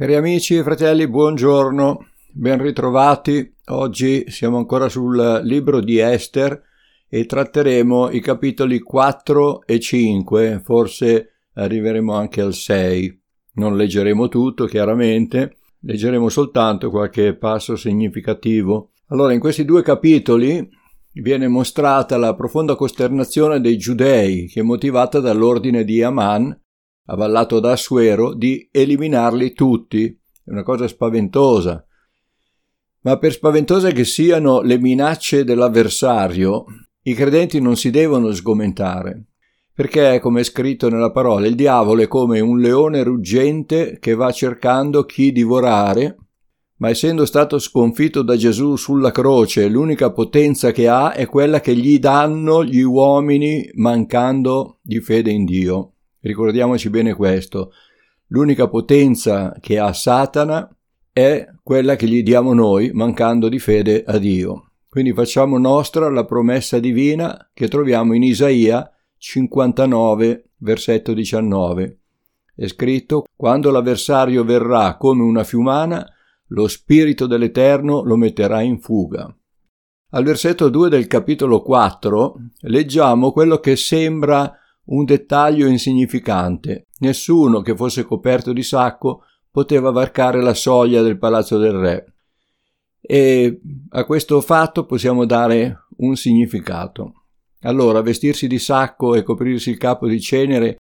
Cari amici e fratelli, buongiorno, ben ritrovati. Oggi siamo ancora sul libro di Esther e tratteremo i capitoli 4 e 5, forse arriveremo anche al 6. Non leggeremo tutto, chiaramente, leggeremo soltanto qualche passo significativo. Allora, in questi due capitoli viene mostrata la profonda costernazione dei giudei, che è motivata dall'ordine di Aman avallato da Assuero, di eliminarli tutti. È una cosa spaventosa. Ma per spaventose che siano le minacce dell'avversario, i credenti non si devono sgomentare, perché, come è scritto nella parola, il diavolo è come un leone ruggente che va cercando chi divorare, ma essendo stato sconfitto da Gesù sulla croce, l'unica potenza che ha è quella che gli danno gli uomini mancando di fede in Dio. Ricordiamoci bene questo. L'unica potenza che ha Satana è quella che gli diamo noi mancando di fede a Dio. Quindi facciamo nostra la promessa divina che troviamo in Isaia 59, versetto 19. È scritto: Quando l'avversario verrà come una fiumana, lo spirito dell'Eterno lo metterà in fuga. Al versetto 2 del capitolo 4 leggiamo quello che sembra un dettaglio insignificante. Nessuno che fosse coperto di sacco poteva varcare la soglia del palazzo del re. E a questo fatto possiamo dare un significato. Allora, vestirsi di sacco e coprirsi il capo di cenere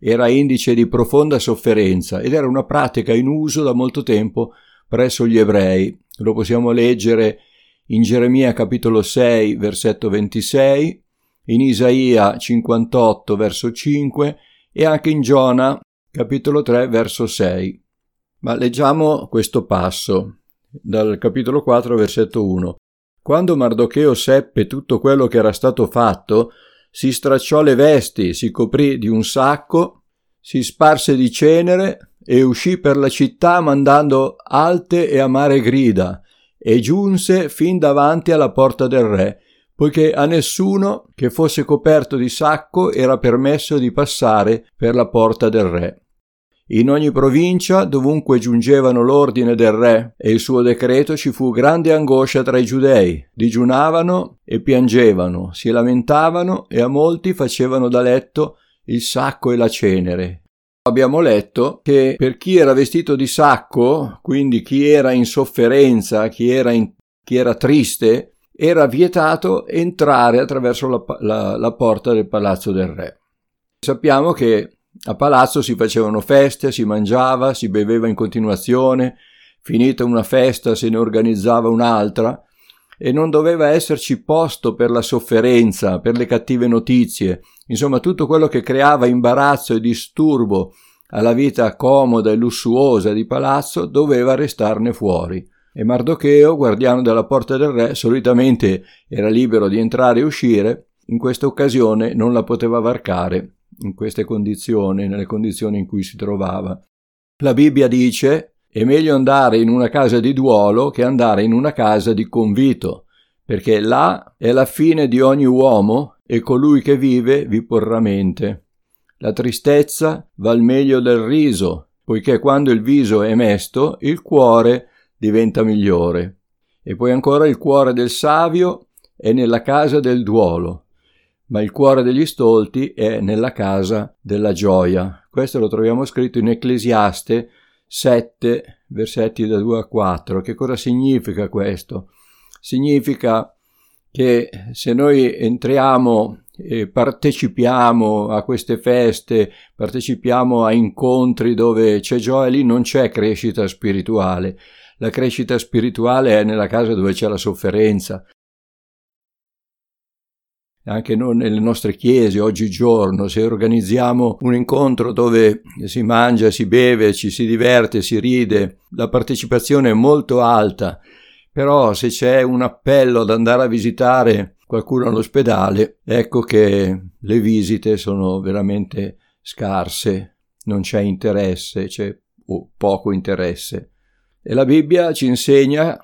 era indice di profonda sofferenza ed era una pratica in uso da molto tempo presso gli ebrei. Lo possiamo leggere in Geremia capitolo 6, versetto 26, in Isaia 58 verso 5 e anche in Giona capitolo 3 verso 6. Ma leggiamo questo passo dal capitolo 4 versetto 1. Quando Mardocheo seppe tutto quello che era stato fatto, si stracciò le vesti, si coprì di un sacco, si sparse di cenere e uscì per la città mandando alte e amare grida e giunse fin davanti alla porta del re poiché a nessuno che fosse coperto di sacco era permesso di passare per la porta del re. In ogni provincia, dovunque giungevano l'ordine del re e il suo decreto, ci fu grande angoscia tra i giudei. Digiunavano e piangevano, si lamentavano e a molti facevano da letto il sacco e la cenere. Abbiamo letto che per chi era vestito di sacco, quindi chi era in sofferenza, chi era, in, chi era triste, era vietato entrare attraverso la, la, la porta del palazzo del re. Sappiamo che a palazzo si facevano feste, si mangiava, si beveva in continuazione, finita una festa se ne organizzava un'altra, e non doveva esserci posto per la sofferenza, per le cattive notizie, insomma tutto quello che creava imbarazzo e disturbo alla vita comoda e lussuosa di palazzo doveva restarne fuori e Mardocheo, guardiano della porta del re, solitamente era libero di entrare e uscire, in questa occasione non la poteva varcare in queste condizioni, nelle condizioni in cui si trovava. La Bibbia dice è meglio andare in una casa di duolo che andare in una casa di convito, perché là è la fine di ogni uomo e colui che vive vi porrà mente. La tristezza val meglio del riso, poiché quando il viso è mesto, il cuore diventa migliore. E poi ancora il cuore del savio è nella casa del duolo, ma il cuore degli stolti è nella casa della gioia. Questo lo troviamo scritto in Ecclesiaste 7, versetti da 2 a 4. Che cosa significa questo? Significa che se noi entriamo e partecipiamo a queste feste, partecipiamo a incontri dove c'è gioia, lì non c'è crescita spirituale, la crescita spirituale è nella casa dove c'è la sofferenza. Anche noi nelle nostre chiese oggigiorno, se organizziamo un incontro dove si mangia, si beve, ci si diverte, si ride, la partecipazione è molto alta, però se c'è un appello ad andare a visitare qualcuno all'ospedale, ecco che le visite sono veramente scarse, non c'è interesse, c'è poco interesse. E la Bibbia ci insegna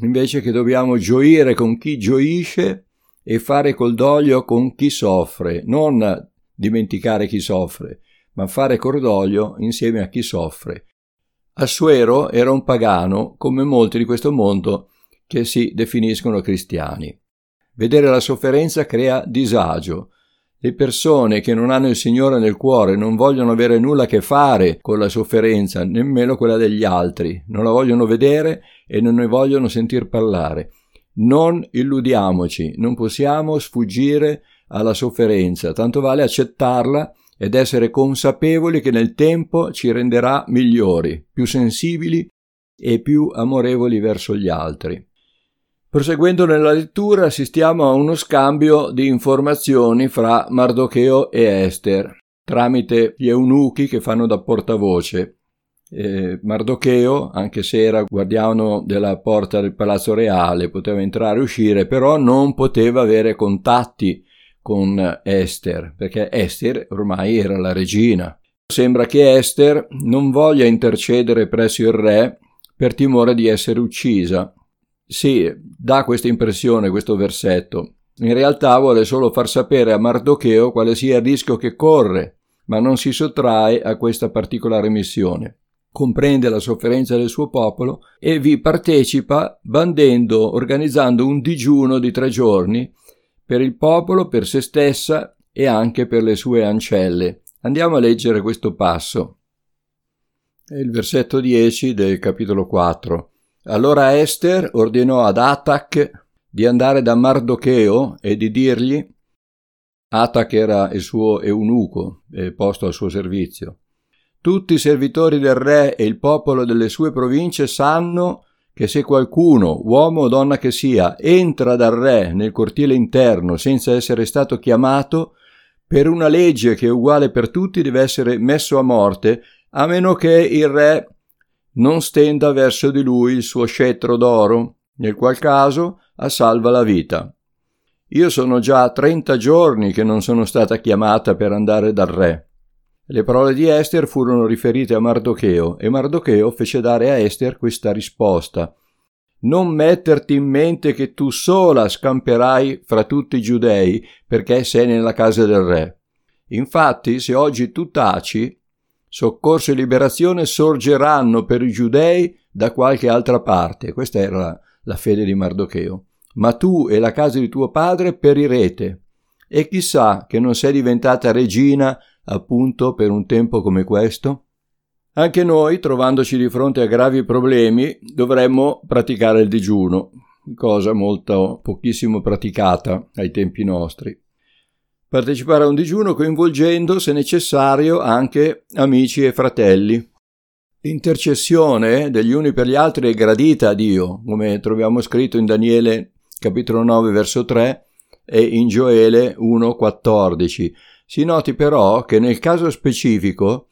invece che dobbiamo gioire con chi gioisce e fare cordoglio con chi soffre, non dimenticare chi soffre, ma fare cordoglio insieme a chi soffre. Assuero era un pagano, come molti di questo mondo che si definiscono cristiani. Vedere la sofferenza crea disagio. Le persone che non hanno il Signore nel cuore non vogliono avere nulla a che fare con la sofferenza, nemmeno quella degli altri, non la vogliono vedere e non ne vogliono sentir parlare. Non illudiamoci, non possiamo sfuggire alla sofferenza, tanto vale accettarla ed essere consapevoli che nel tempo ci renderà migliori, più sensibili e più amorevoli verso gli altri. Proseguendo nella lettura assistiamo a uno scambio di informazioni fra Mardocheo e Esther tramite gli eunuchi che fanno da portavoce. Eh, Mardocheo, anche se era guardiano della porta del palazzo reale, poteva entrare e uscire, però non poteva avere contatti con Esther, perché Esther ormai era la regina. Sembra che Esther non voglia intercedere presso il re per timore di essere uccisa. Sì, dà questa impressione questo versetto. In realtà vuole solo far sapere a Mardocheo quale sia il rischio che corre, ma non si sottrae a questa particolare missione. Comprende la sofferenza del suo popolo e vi partecipa bandendo, organizzando un digiuno di tre giorni per il popolo, per se stessa e anche per le sue ancelle. Andiamo a leggere questo passo. È il versetto 10 del capitolo 4. Allora Esther ordinò ad Atac di andare da Mardocheo e di dirgli Atac era il suo eunuco, posto al suo servizio. Tutti i servitori del re e il popolo delle sue province sanno che se qualcuno, uomo o donna che sia, entra dal re nel cortile interno senza essere stato chiamato, per una legge che è uguale per tutti deve essere messo a morte, a meno che il re non stenda verso di lui il suo scettro d'oro, nel qual caso assalva la vita. Io sono già trenta giorni che non sono stata chiamata per andare dal re. Le parole di Esther furono riferite a Mardocheo e Mardocheo fece dare a Esther questa risposta. Non metterti in mente che tu sola scamperai fra tutti i giudei perché sei nella casa del re. Infatti, se oggi tu taci, soccorso e liberazione sorgeranno per i giudei da qualche altra parte. Questa era la, la fede di Mardocheo. Ma tu e la casa di tuo padre perirete. E chissà che non sei diventata regina appunto per un tempo come questo? Anche noi, trovandoci di fronte a gravi problemi, dovremmo praticare il digiuno, cosa molto pochissimo praticata ai tempi nostri. Partecipare a un digiuno coinvolgendo, se necessario, anche amici e fratelli. L'intercessione degli uni per gli altri è gradita a Dio, come troviamo scritto in Daniele capitolo 9 verso 3 e in Gioele 1:14 si noti però che nel caso specifico,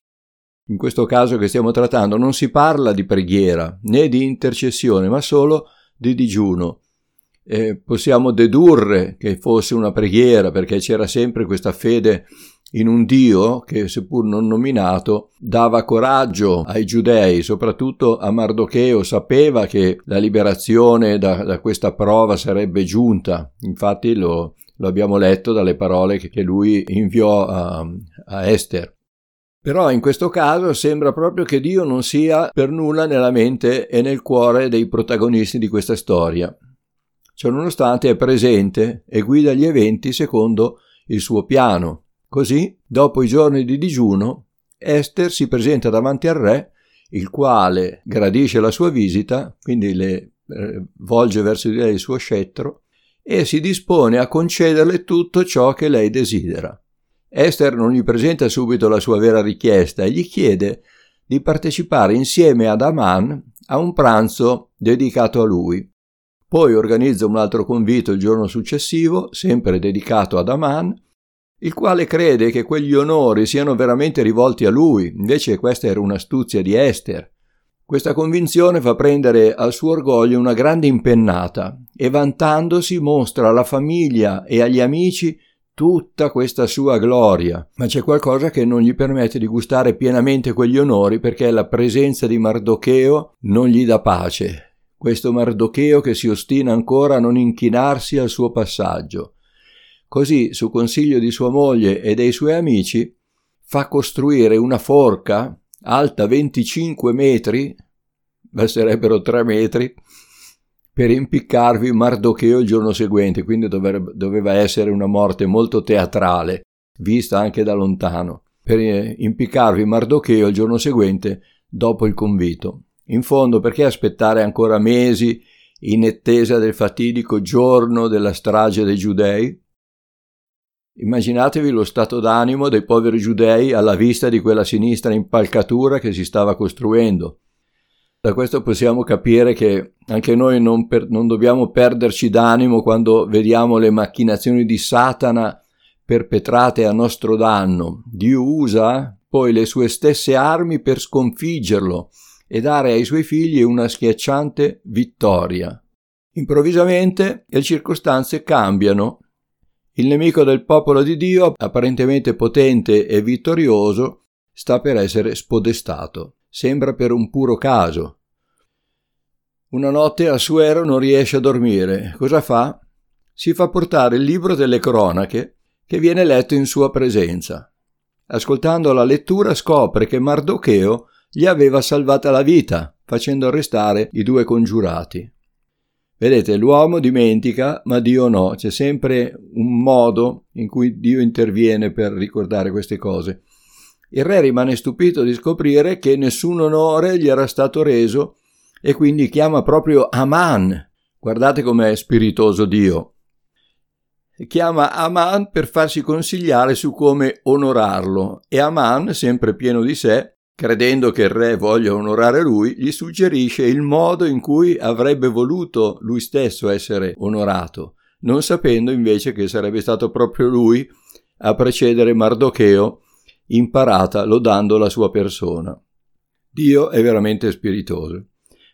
in questo caso che stiamo trattando, non si parla di preghiera né di intercessione, ma solo di digiuno. Eh, possiamo dedurre che fosse una preghiera perché c'era sempre questa fede in un Dio che, seppur non nominato, dava coraggio ai giudei, soprattutto a Mardocheo, sapeva che la liberazione da, da questa prova sarebbe giunta, infatti lo, lo abbiamo letto dalle parole che lui inviò a, a Esther. Però in questo caso sembra proprio che Dio non sia per nulla nella mente e nel cuore dei protagonisti di questa storia. Ciononostante è presente e guida gli eventi secondo il suo piano. Così, dopo i giorni di digiuno, Esther si presenta davanti al re, il quale gradisce la sua visita, quindi le eh, volge verso di lei il suo scettro, e si dispone a concederle tutto ciò che lei desidera. Esther non gli presenta subito la sua vera richiesta e gli chiede di partecipare insieme ad Aman a un pranzo dedicato a lui. Poi organizza un altro convito il giorno successivo, sempre dedicato ad Aman, il quale crede che quegli onori siano veramente rivolti a lui, invece questa era un'astuzia di Esther, questa convinzione fa prendere al suo orgoglio una grande impennata e vantandosi mostra alla famiglia e agli amici tutta questa sua gloria, ma c'è qualcosa che non gli permette di gustare pienamente quegli onori perché la presenza di Mardocheo non gli dà pace. Questo Mardocheo che si ostina ancora a non inchinarsi al suo passaggio. Così, su consiglio di sua moglie e dei suoi amici, fa costruire una forca alta 25 metri, basterebbero 3 metri, per impiccarvi Mardocheo il giorno seguente, quindi doveva essere una morte molto teatrale, vista anche da lontano, per eh, impiccarvi Mardocheo il giorno seguente dopo il convito. In fondo, perché aspettare ancora mesi in attesa del fatidico giorno della strage dei giudei? Immaginatevi lo stato d'animo dei poveri giudei alla vista di quella sinistra impalcatura che si stava costruendo. Da questo possiamo capire che anche noi non, per, non dobbiamo perderci d'animo quando vediamo le macchinazioni di Satana perpetrate a nostro danno. Dio usa poi le sue stesse armi per sconfiggerlo e dare ai suoi figli una schiacciante vittoria. Improvvisamente le circostanze cambiano. Il nemico del popolo di Dio, apparentemente potente e vittorioso, sta per essere spodestato. Sembra per un puro caso. Una notte Assuero non riesce a dormire. Cosa fa? Si fa portare il libro delle cronache che viene letto in sua presenza. Ascoltando la lettura scopre che Mardocheo gli aveva salvata la vita, facendo arrestare i due congiurati. Vedete, l'uomo dimentica, ma Dio no, c'è sempre un modo in cui Dio interviene per ricordare queste cose. Il re rimane stupito di scoprire che nessun onore gli era stato reso e quindi chiama proprio Aman. Guardate com'è spiritoso Dio. Chiama Aman per farsi consigliare su come onorarlo e Aman, sempre pieno di sé, Credendo che il re voglia onorare lui, gli suggerisce il modo in cui avrebbe voluto lui stesso essere onorato, non sapendo invece che sarebbe stato proprio lui a precedere Mardocheo in parata lodando la sua persona. Dio è veramente spiritoso.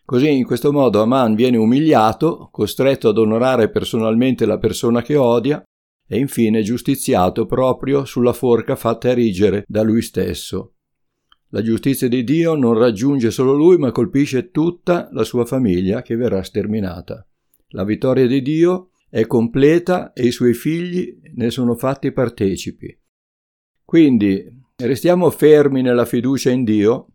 Così in questo modo Aman viene umiliato, costretto ad onorare personalmente la persona che odia e infine giustiziato proprio sulla forca fatta erigere da lui stesso. La giustizia di Dio non raggiunge solo lui, ma colpisce tutta la sua famiglia che verrà sterminata. La vittoria di Dio è completa e i suoi figli ne sono fatti partecipi. Quindi restiamo fermi nella fiducia in Dio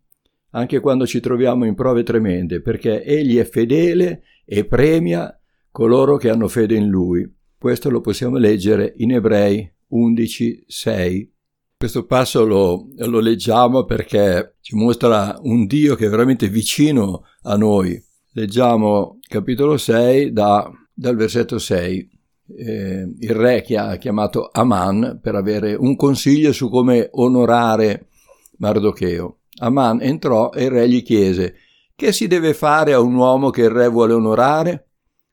anche quando ci troviamo in prove tremende, perché Egli è fedele e premia coloro che hanno fede in Lui. Questo lo possiamo leggere in Ebrei 11, 6. Questo passo lo, lo, leggiamo perché ci mostra un Dio che è veramente vicino a noi. Leggiamo capitolo 6 da, dal versetto 6. Eh, il re che ha chiamato Aman per avere un consiglio su come onorare Mardocheo. Aman entrò e il re gli chiese che si deve fare a un uomo che il re vuole onorare?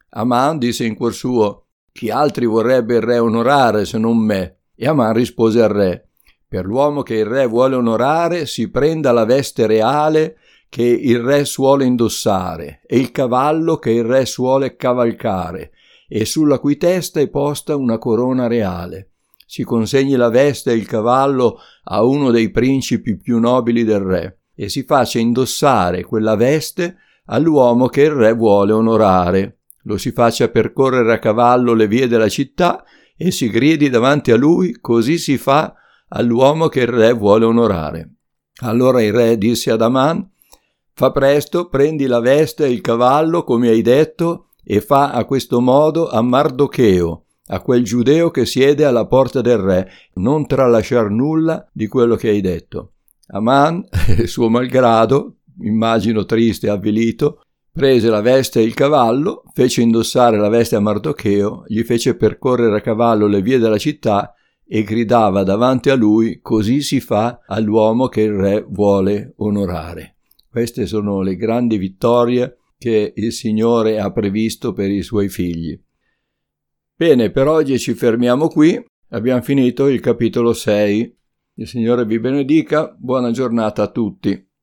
Aman disse in cuor suo chi altri vorrebbe il re onorare se non me? E Aman rispose al re per l'uomo che il re vuole onorare si prenda la veste reale che il re suole indossare e il cavallo che il re suole cavalcare e sulla cui testa è posta una corona reale. Si consegni la veste e il cavallo a uno dei principi più nobili del re e si faccia indossare quella veste all'uomo che il re vuole onorare. Lo si faccia percorrere a cavallo le vie della città e si gridi davanti a lui, così si fa all'uomo che il re vuole onorare. Allora il re disse ad Aman, Fa presto, prendi la veste e il cavallo, come hai detto, e fa a questo modo a Mardocheo, a quel giudeo che siede alla porta del re, non tralasciar nulla di quello che hai detto. Aman, suo malgrado, immagino triste e avvilito, prese la veste e il cavallo, fece indossare la veste a Mardocheo, gli fece percorrere a cavallo le vie della città e gridava davanti a lui così si fa all'uomo che il re vuole onorare. Queste sono le grandi vittorie che il Signore ha previsto per i suoi figli. Bene, per oggi ci fermiamo qui. Abbiamo finito il capitolo 6. Il Signore vi benedica. Buona giornata a tutti.